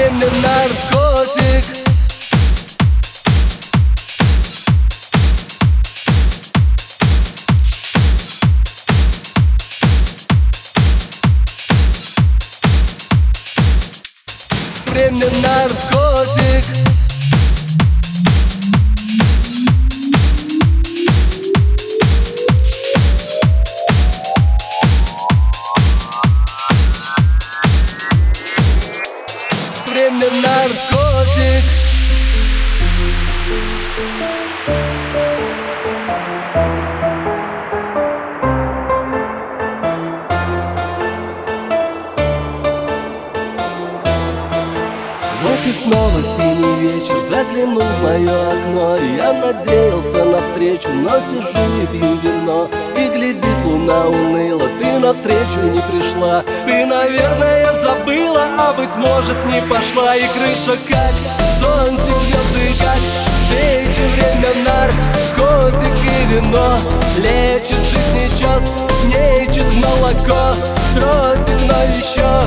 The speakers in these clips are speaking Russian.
been the narcotic Been a narcotic в мое окно. Я надеялся на встречу, но сижу и пью вино. И глядит луна уныло, ты навстречу не пришла. Ты, наверное, забыла, а быть может не пошла. И крыша как, зонтик, звезды как Встречи, время наркотик и вино. Лечит жизнь нечет, нечет молоко. Дротик, но еще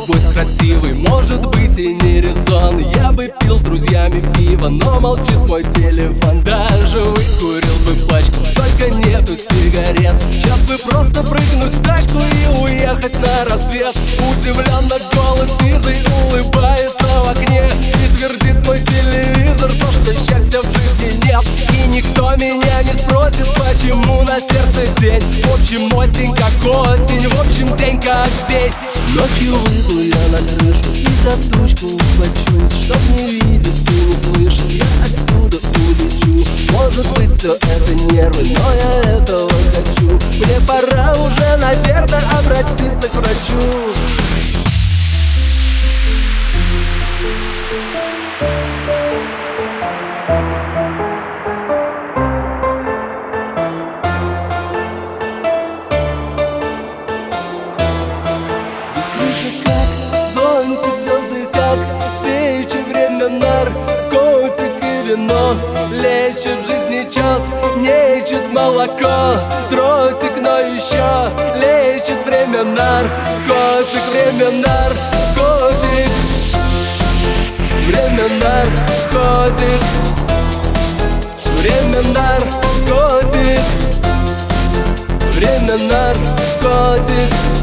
тобой с красивой, может быть и не резон. Я бы пил с друзьями пиво, но молчит мой телефон. Даже выкурил бы пачку, только нету сигарет. Сейчас бы просто прыгнуть в тачку и уехать на рассвет. Удивленно голый сизый улыбается в окне И твердит мой телевизор то, что счастья в жизни нет. И никто меня не спросит, почему на сердце день. В общем, осень как осень, в общем, день как день Ночью выйду я на крышу и за тучку ухвачусь Чтоб не видеть и не слышать, я отсюда улечу. Может быть все это нервы, но я этого хочу. Мне пора уже, наверное, обратиться к врачу вино Лечит в жизни чет, нечет молоко. Дротик, но еще лечит время наркотик Время наркотик Время наркотик Время наркотик Время наркотик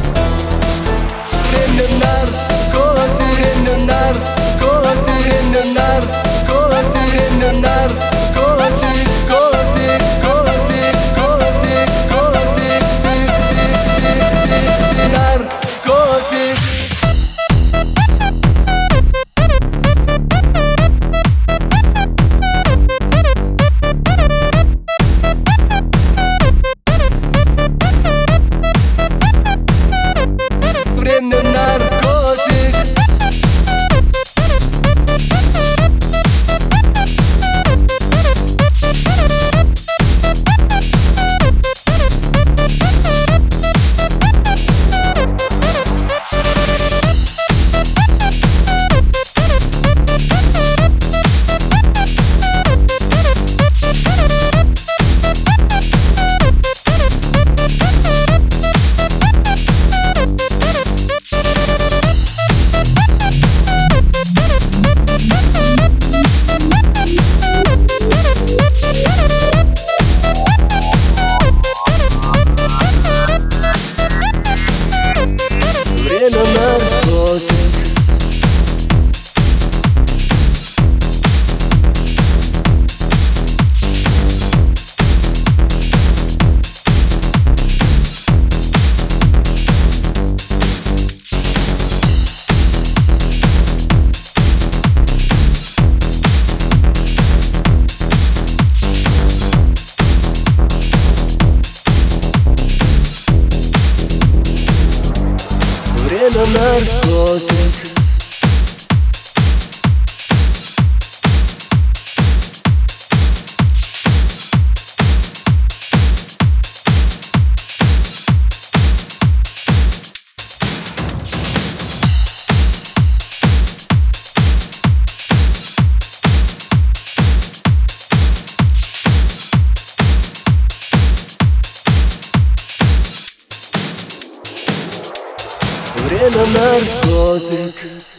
Время наркотик Время наркотик